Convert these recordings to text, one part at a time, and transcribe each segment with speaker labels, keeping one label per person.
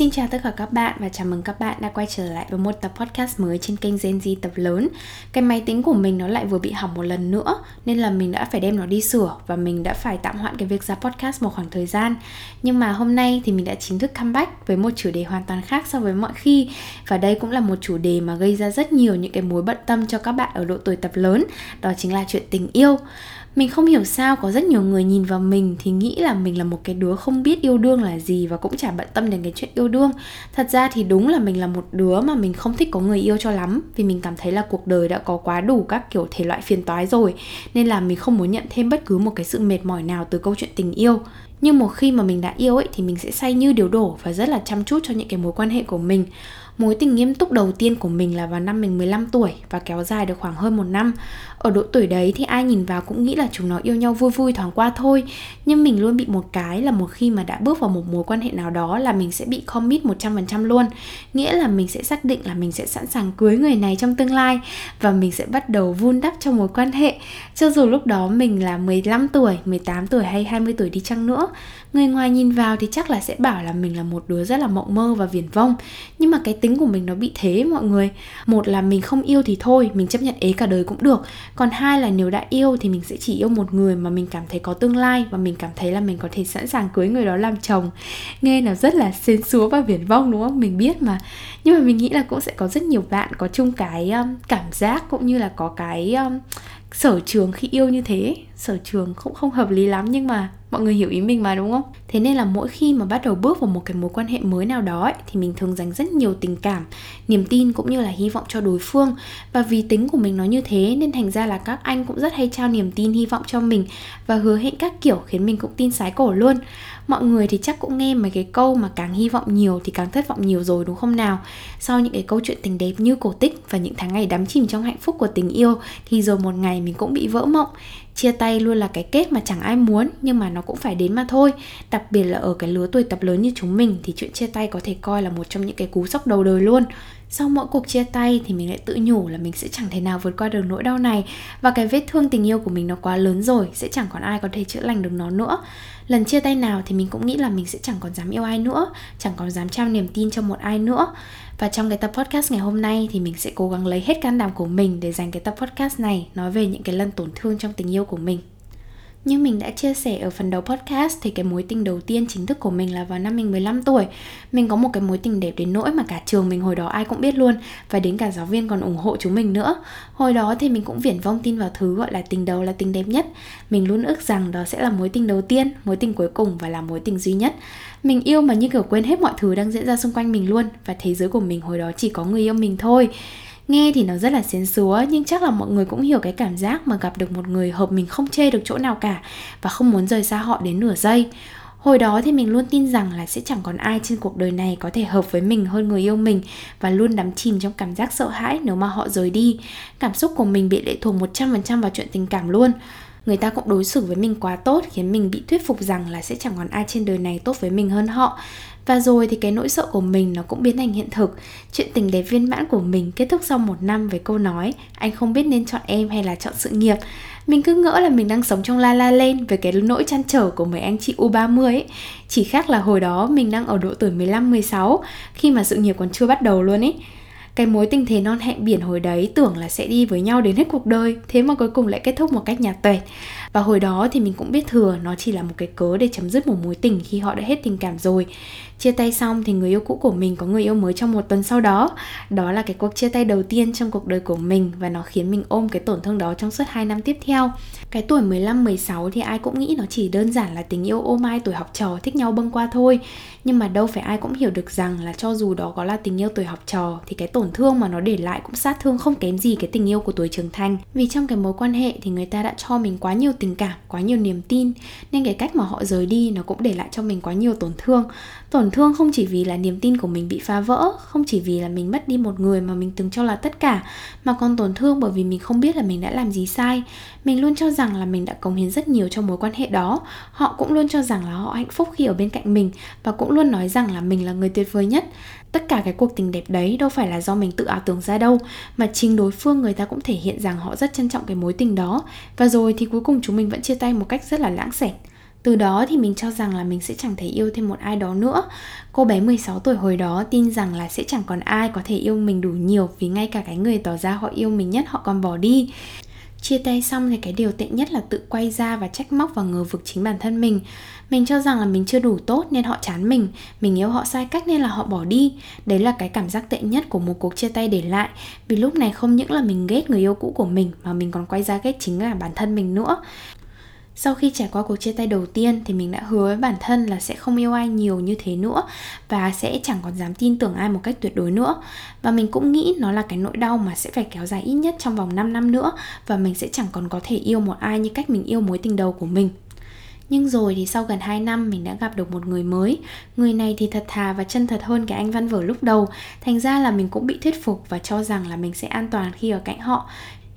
Speaker 1: Xin chào tất cả các bạn và chào mừng các bạn đã quay trở lại với một tập podcast mới trên kênh Gen Z tập lớn. Cái máy tính của mình nó lại vừa bị hỏng một lần nữa, Nên là mình đã phải đem nó đi sửa và mình đã phải tạm hoãn cái việc ra podcast một khoảng thời gian. Nhưng mà hôm nay thì mình đã chính thức comeback với một chủ đề hoàn toàn khác so với mọi khi. Và đây cũng là một chủ đề mà gây ra rất nhiều những cái mối bận tâm cho các bạn ở độ tuổi tập lớn. Đó chính là chuyện tình yêu mình không hiểu sao có rất nhiều người nhìn vào mình thì nghĩ là mình là một cái đứa không biết yêu đương là gì và cũng chả bận tâm đến cái chuyện yêu đương. Thật ra thì đúng là mình là một đứa mà mình không thích có người yêu cho lắm, vì mình cảm thấy là cuộc đời đã có quá đủ các kiểu thể loại phiền toái rồi, nên là mình không muốn nhận thêm bất cứ một cái sự mệt mỏi nào từ câu chuyện tình yêu. Nhưng một khi mà mình đã yêu ấy thì mình sẽ say như điều đổ và rất là chăm chút cho những cái mối quan hệ của mình. Mối tình nghiêm túc đầu tiên của mình là vào năm mình 15 tuổi và kéo dài được khoảng hơn một năm. Ở độ tuổi đấy thì ai nhìn vào cũng nghĩ là chúng nó yêu nhau vui vui thoáng qua thôi. Nhưng mình luôn bị một cái là một khi mà đã bước vào một mối quan hệ nào đó là mình sẽ bị commit 100% luôn. Nghĩa là mình sẽ xác định là mình sẽ sẵn sàng cưới người này trong tương lai Và mình sẽ bắt đầu vun đắp trong mối quan hệ. Cho dù lúc đó mình là 15 tuổi, 18 tuổi hay 20 tuổi đi chăng nữa Người ngoài nhìn vào thì chắc là sẽ bảo là mình là một đứa rất là mộng mơ và viển vông. Nhưng mà cái tính của mình nó bị thế mọi người. Một là mình không yêu thì thôi, mình chấp nhận ế cả đời cũng được. Còn hai là nếu đã yêu thì mình sẽ chỉ yêu một người mà mình cảm thấy có tương lai và mình cảm thấy là mình có thể sẵn sàng cưới người đó làm chồng. Nghe nó rất là xến xúa và viển vông đúng không? Mình biết mà. Nhưng mà mình nghĩ là cũng sẽ có rất nhiều bạn có chung cái um, cảm giác cũng như là có cái um, sở trường khi yêu như thế sở trường cũng không hợp lý lắm nhưng mà mọi người hiểu ý mình mà đúng không? Thế nên là mỗi khi mà bắt đầu bước vào một cái mối quan hệ mới nào đó ấy, thì mình thường dành rất nhiều tình cảm niềm tin cũng như là hy vọng cho đối phương. Và vì tính của mình nó như thế nên thành ra là các anh cũng rất hay trao niềm tin hy vọng cho mình và hứa hẹn các kiểu khiến mình cũng tin sái cổ luôn mọi người thì chắc cũng nghe mấy cái câu mà càng hy vọng nhiều thì càng thất vọng nhiều rồi, đúng không nào? Sau những cái câu chuyện tình đẹp như cổ tích và những tháng ngày đắm chìm trong hạnh phúc của tình yêu thì rồi một ngày mình cũng bị vỡ mộng. Chia tay luôn là cái kết mà chẳng ai muốn, nhưng mà nó cũng phải đến mà thôi. Đặc biệt là ở cái lứa tuổi tập lớn như chúng mình thì chuyện chia tay có thể coi là một trong những cái cú sốc đầu đời luôn sau mỗi cuộc chia tay thì mình lại tự nhủ là mình sẽ chẳng thể nào vượt qua được nỗi đau này. Và cái vết thương tình yêu của mình nó quá lớn rồi, sẽ chẳng còn ai có thể chữa lành được nó nữa. Lần chia tay nào thì mình cũng nghĩ là mình sẽ chẳng còn dám yêu ai nữa, chẳng còn dám trao niềm tin cho một ai nữa. Và trong cái tập podcast ngày hôm nay thì mình sẽ cố gắng lấy hết can đảm của mình để dành cái tập podcast này nói về những cái lần tổn thương trong tình yêu của mình như mình đã chia sẻ ở phần đầu podcast thì cái mối tình đầu tiên chính thức của mình là vào năm mình 15 tuổi. Mình có một cái mối tình đẹp đến nỗi mà cả trường mình hồi đó ai cũng biết luôn và đến cả giáo viên còn ủng hộ chúng mình nữa. Hồi đó thì mình cũng viển vông tin vào thứ gọi là tình đầu là tình đẹp nhất. Mình luôn ước rằng đó sẽ là mối tình đầu tiên, mối tình cuối cùng và là mối tình duy nhất. Mình yêu mà như kiểu quên hết mọi thứ đang diễn ra xung quanh mình luôn và thế giới của mình hồi đó chỉ có người yêu mình thôi. Nghe thì nó rất là xến xúa, nhưng chắc là mọi người cũng hiểu cái cảm giác mà gặp được một người hợp mình không chê được chỗ nào cả và không muốn rời xa họ đến nửa giây. Hồi đó thì mình luôn tin rằng là sẽ chẳng còn ai trên cuộc đời này có thể hợp với mình hơn người yêu mình và luôn đắm chìm trong cảm giác sợ hãi nếu mà họ rời đi. Cảm xúc của mình bị lệ thuộc 100% vào chuyện tình cảm luôn. Người ta cũng đối xử với mình quá tốt, khiến mình bị thuyết phục rằng là sẽ chẳng còn ai trên đời này tốt với mình hơn họ. Và rồi thì cái nỗi sợ của mình nó cũng biến thành hiện thực. Chuyện tình đẹp viên mãn của mình kết thúc sau một năm với câu nói, Anh không biết nên chọn em hay là chọn sự nghiệp. Mình cứ ngỡ là mình đang sống trong la la lên Về cái nỗi chăn trở của mấy anh chị U30 ấy. Chỉ khác là hồi đó mình đang ở độ tuổi 15-16 Khi mà sự nghiệp còn chưa bắt đầu luôn ấy cái mối tình thế non hẹn biển hồi đấy tưởng là sẽ đi với nhau đến hết cuộc đời, thế mà cuối cùng lại kết thúc một cách nhạt tuệt và hồi đó thì mình cũng biết thừa, nó chỉ là một cái cớ để chấm dứt một mối tình khi họ đã hết tình cảm rồi chia tay xong thì người yêu cũ của mình có người yêu mới trong một tuần sau đó. Đó là cái cuộc chia tay đầu tiên trong cuộc đời của mình và nó khiến mình ôm cái tổn thương đó trong suốt 2 năm tiếp theo. Cái tuổi 15 16 thì ai cũng nghĩ nó chỉ đơn giản là tình yêu ô mai tuổi học trò thích nhau bâng qua thôi. Nhưng mà đâu phải ai cũng hiểu được rằng là cho dù đó có là tình yêu tuổi học trò thì cái tổn thương mà nó để lại cũng sát thương không kém gì cái tình yêu của tuổi trưởng thành. Vì trong cái mối quan hệ thì người ta đã cho mình quá nhiều tình cảm, quá nhiều niềm tin, nên cái cách mà họ rời đi nó cũng để lại cho mình quá nhiều tổn thương. Tổn tổn thương không chỉ vì là niềm tin của mình bị phá vỡ, không chỉ vì là mình mất đi một người mà mình từng cho là tất cả, mà còn tổn thương bởi vì mình không biết là mình đã làm gì sai. Mình luôn cho rằng là mình đã cống hiến rất nhiều cho mối quan hệ đó. Họ cũng luôn cho rằng là họ hạnh phúc khi ở bên cạnh mình và cũng luôn nói rằng là mình là người tuyệt vời nhất. Tất cả cái cuộc tình đẹp đấy đâu phải là do mình tự ảo tưởng ra đâu, mà chính đối phương người ta cũng thể hiện rằng họ rất trân trọng cái mối tình đó. Và rồi thì cuối cùng chúng mình vẫn chia tay một cách rất là lãng xẹt từ đó thì mình cho rằng là mình sẽ chẳng thể yêu thêm một ai đó nữa. Cô bé 16 tuổi hồi đó tin rằng là sẽ chẳng còn ai có thể yêu mình đủ nhiều Vì ngay cả cái người tỏ ra họ yêu mình nhất họ còn bỏ đi. Chia tay xong thì cái điều tệ nhất là tự quay ra và trách móc và ngờ vực chính bản thân mình. Mình cho rằng là mình chưa đủ tốt nên họ chán mình. Mình yêu họ sai cách nên là họ bỏ đi. Đấy là cái cảm giác tệ nhất của một cuộc chia tay để lại. Vì lúc này không những là mình ghét người yêu cũ của mình Mà mình còn quay ra ghét chính là bản thân mình nữa sau khi trải qua cuộc chia tay đầu tiên thì mình đã hứa với bản thân là sẽ không yêu ai nhiều như thế nữa và sẽ chẳng còn dám tin tưởng ai một cách tuyệt đối nữa. Và mình cũng nghĩ nó là cái nỗi đau mà sẽ phải kéo dài ít nhất trong vòng 5 năm nữa và mình sẽ chẳng còn có thể yêu một ai như cách mình yêu mối tình đầu của mình. Nhưng rồi thì sau gần 2 năm, mình đã gặp được một người mới Người này thì thật thà và chân thật hơn cái anh văn vở lúc đầu Thành ra là mình cũng bị thuyết phục và cho rằng là mình sẽ an toàn khi ở cạnh họ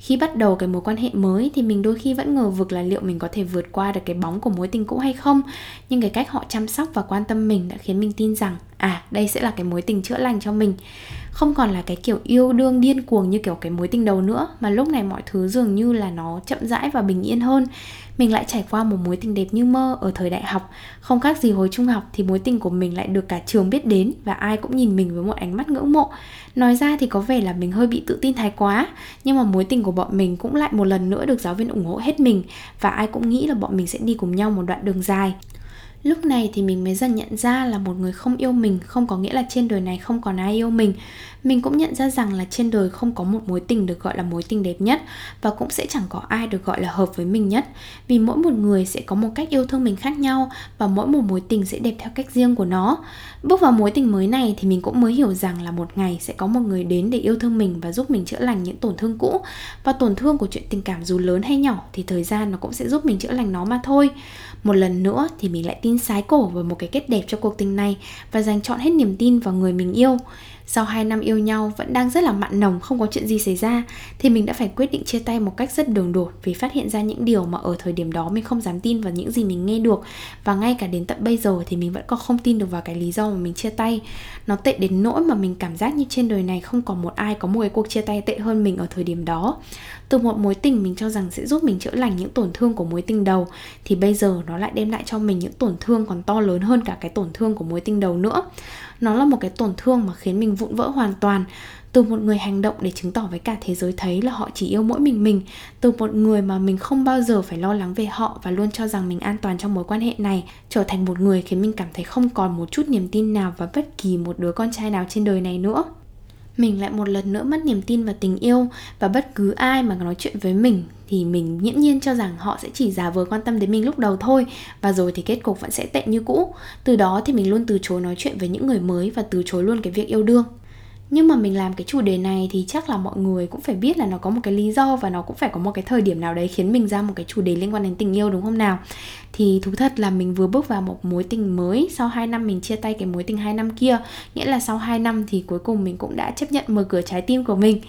Speaker 1: khi bắt đầu cái mối quan hệ mới thì mình đôi khi vẫn ngờ vực là liệu mình có thể vượt qua được cái bóng của mối tình cũ hay không. Nhưng cái cách họ chăm sóc và quan tâm mình đã khiến mình tin rằng à đây sẽ là cái mối tình chữa lành cho mình không còn là cái kiểu yêu đương điên cuồng như kiểu cái mối tình đầu nữa, mà lúc này mọi thứ dường như là nó chậm rãi và bình yên hơn. Mình lại trải qua một mối tình đẹp như mơ ở thời đại học. Không khác gì hồi trung học thì mối tình của mình lại được cả trường biết đến và ai cũng nhìn mình với một ánh mắt ngưỡng mộ. Nói ra thì có vẻ là mình hơi bị tự tin thái quá, nhưng mà mối tình của bọn mình cũng lại một lần nữa được giáo viên ủng hộ hết mình và ai cũng nghĩ là bọn mình sẽ đi cùng nhau một đoạn đường dài lúc này thì mình mới dần nhận ra là một người không yêu mình không có nghĩa là trên đời này không còn ai yêu mình. Mình cũng nhận ra rằng là trên đời không có một mối tình được gọi là mối tình đẹp nhất và cũng sẽ chẳng có ai được gọi là hợp với mình nhất. Vì mỗi một người sẽ có một cách yêu thương mình khác nhau và mỗi một mối tình sẽ đẹp theo cách riêng của nó. Bước vào mối tình mới này thì mình cũng mới hiểu rằng là một ngày sẽ có một người đến để yêu thương mình và giúp mình chữa lành những tổn thương cũ. Và tổn thương của chuyện tình cảm dù lớn hay nhỏ thì thời gian nó cũng sẽ giúp mình chữa lành nó mà thôi. Một lần nữa thì mình lại tin sái cổ vào một cái kết đẹp cho cuộc tình này và dành chọn hết niềm tin vào người mình yêu. Sau 2 năm yêu nhau, vẫn đang rất là mặn nồng, không có chuyện gì xảy ra, thì mình đã phải quyết định chia tay một cách rất đường đột vì phát hiện ra những điều mà ở thời điểm đó mình không dám tin vào những gì mình nghe được. Và ngay cả đến tận bây giờ thì mình vẫn còn không tin được vào cái lý do mà mình chia tay. Nó tệ đến nỗi mà mình cảm giác như trên đời này không còn một ai có một cái cuộc chia tay tệ hơn mình ở thời điểm đó. Từ một mối tình mình cho rằng sẽ giúp mình chữa lành những tổn thương của mối tình đầu, thì bây giờ nó lại đem lại cho mình những tổn thương còn to lớn hơn cả cái tổn thương của mối tình đầu nữa. Nó là một cái tổn thương mà khiến mình vụn vỡ hoàn toàn. Từ một người hành động để chứng tỏ với cả thế giới thấy là họ chỉ yêu mỗi mình mình. Từ một người mà mình không bao giờ phải lo lắng về họ và luôn cho rằng mình an toàn trong mối quan hệ này, trở thành một người khiến mình cảm thấy không còn một chút niềm tin nào vào bất kỳ một đứa con trai nào trên đời này nữa mình lại một lần nữa mất niềm tin vào tình yêu và bất cứ ai mà nói chuyện với mình thì mình nghiễm nhiên cho rằng họ sẽ chỉ giả vờ quan tâm đến mình lúc đầu thôi và rồi thì kết cục vẫn sẽ tệ như cũ. Từ đó thì mình luôn từ chối nói chuyện với những người mới và từ chối luôn cái việc yêu đương nhưng mà mình làm cái chủ đề này thì chắc là mọi người cũng phải biết là nó có một cái lý do và nó cũng phải có một cái thời điểm nào đấy khiến mình ra một cái chủ đề liên quan đến tình yêu, đúng không nào? Thì thú thật là mình vừa bước vào một mối tình mới, sau 2 năm mình chia tay cái mối tình 2 năm kia, nghĩa là sau 2 năm thì cuối cùng mình cũng đã chấp nhận mở cửa trái tim của mình.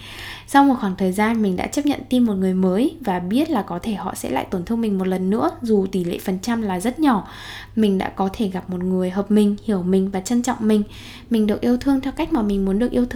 Speaker 1: Sau một khoảng thời gian mình đã chấp nhận tin một người mới và biết là có thể họ sẽ lại tổn thương mình một lần nữa, dù tỷ lệ phần trăm là rất nhỏ. Mình đã có thể gặp một người hợp mình, hiểu mình và trân trọng mình. Mình được yêu thương theo cách mà mình muốn được yêu thương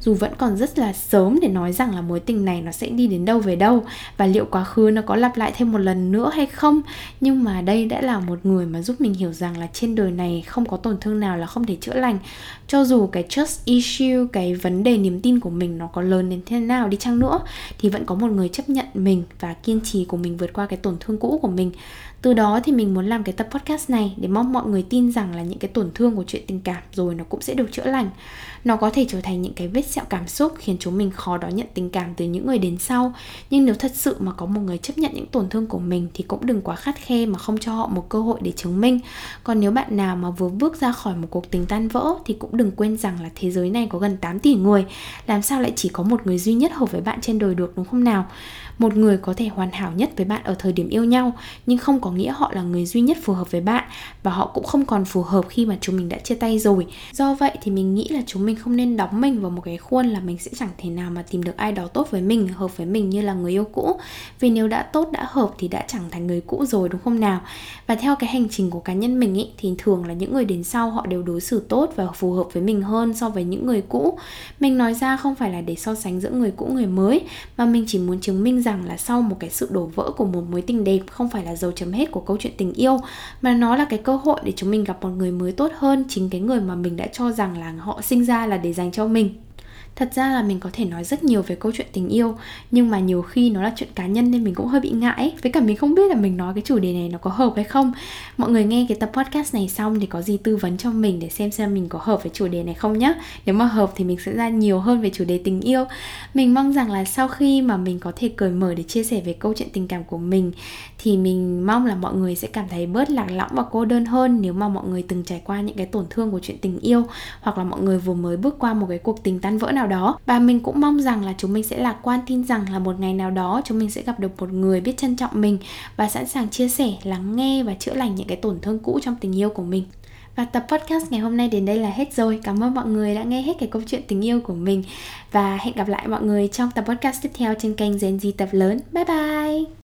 Speaker 1: dù vẫn còn rất là sớm để nói rằng là mối tình này nó sẽ đi đến đâu về đâu và liệu quá khứ nó có lặp lại thêm một lần nữa hay không. Nhưng mà đây đã là một người mà giúp mình hiểu rằng là trên đời này không có tổn thương nào là không thể chữa lành. Cho dù cái trust issue, cái vấn đề niềm tin của mình nó có lớn đến thế nào đi chăng nữa, thì vẫn có một người chấp nhận mình và kiên trì của mình vượt qua cái tổn thương cũ của mình từ đó thì mình muốn làm cái tập podcast này để mong mọi người tin rằng là những cái tổn thương của chuyện tình cảm rồi nó cũng sẽ được chữa lành. Nó có thể trở thành những cái vết sẹo cảm xúc khiến chúng mình khó đón nhận tình cảm từ những người đến sau. Nhưng nếu thật sự mà có một người chấp nhận những tổn thương của mình thì cũng đừng quá khắt khe mà không cho họ một cơ hội để chứng minh. Còn nếu bạn nào mà vừa bước ra khỏi một cuộc tình tan vỡ thì cũng đừng quên rằng là thế giới này có gần 8 tỷ người. Làm sao lại chỉ có một người duy nhất hợp với bạn trên đời được, đúng không nào? Một người có thể hoàn hảo nhất với bạn ở thời điểm yêu nhau, nhưng không có nghĩa họ là người duy nhất phù hợp với bạn và họ cũng không còn phù hợp khi mà chúng mình đã chia tay rồi. Do vậy thì mình nghĩ là chúng mình không nên đóng mình vào một cái khuôn là mình sẽ chẳng thể nào mà tìm được ai đó tốt với mình hợp với mình như là người yêu cũ. Vì nếu đã tốt đã hợp thì đã chẳng thành người cũ rồi đúng không nào? Và theo cái hành trình của cá nhân mình ý, thì thường là những người đến sau họ đều đối xử tốt và phù hợp với mình hơn so với những người cũ. Mình nói ra không phải là để so sánh giữa người cũ người mới mà mình chỉ muốn chứng minh rằng là sau một cái sự đổ vỡ của một mối tình đẹp không phải là dấu chấm hết của câu chuyện tình yêu. Mà nó là cái cơ hội để chúng mình gặp một người mới tốt hơn, chính cái người mà mình đã cho rằng là họ sinh ra là để dành cho mình thật ra là mình có thể nói rất nhiều về câu chuyện tình yêu, nhưng mà nhiều khi nó là chuyện cá nhân nên mình cũng hơi bị ngại với cả mình không biết là mình nói cái chủ đề này nó có hợp hay không. Mọi người nghe cái tập podcast này xong thì có gì tư vấn cho mình để xem xem mình có hợp với chủ đề này không nhá? Nếu mà hợp thì mình sẽ ra nhiều hơn về chủ đề tình yêu. Mình mong rằng là sau khi mà mình có thể cởi mở để chia sẻ về câu chuyện tình cảm của mình, thì mình mong là mọi người sẽ cảm thấy bớt lạc lõng và cô đơn hơn nếu mà mọi người từng trải qua những cái tổn thương của chuyện tình yêu, hoặc là mọi người vừa mới bước qua một cái cuộc tình tan vỡ nào nào đó và mình cũng mong rằng là chúng mình sẽ lạc quan, tin rằng là một ngày nào đó chúng mình sẽ gặp được một người biết trân trọng mình và sẵn sàng chia sẻ, lắng nghe và chữa lành những cái tổn thương cũ trong tình yêu của mình và tập podcast ngày hôm nay đến đây là hết rồi. Cảm ơn mọi người đã nghe hết cái câu chuyện tình yêu của mình. Và hẹn gặp lại mọi người trong tập podcast tiếp theo trên kênh Gen Z tập lớn. Bye bye!